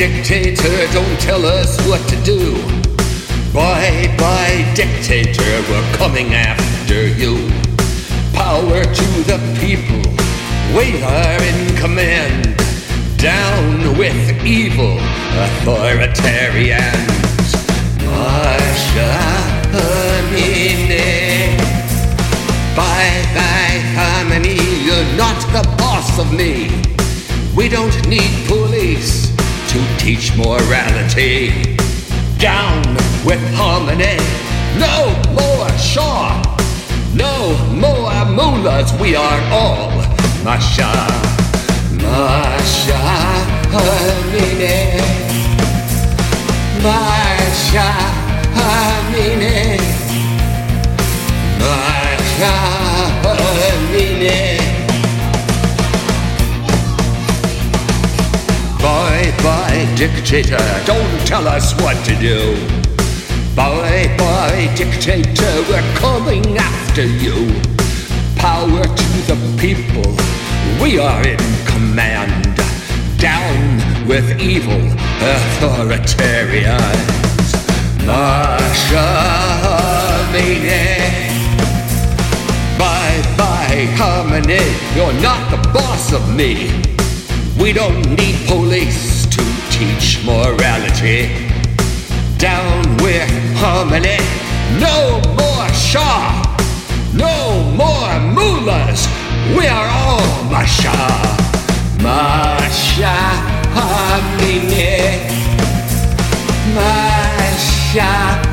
dictator, don't tell us what to do. Bye bye, dictator, we're coming after you. Power to the people, we are in command. Down with evil authoritarians. Mahsa Amini. Bye bye, Khamenei, you're not the boss of me. We don't need police teach morality. Down with Khamenei, no more Shah, no more mullahs, we are all Mahsa, Mahsa Amini, Mahsa Amini, Mahsa Amini. Dictator, don't tell us what to do. Bye bye, dictator, we're coming after you. Power to the people, we are in command. Down with evil authoritarians. Mahsa Bye bye, Khamenei, you're not the boss of me. We don't need police to teach morality. Down with Khamenei. No more Shah. No more mullahs. We are all Mahsa. Mahsa Amini. Mahsa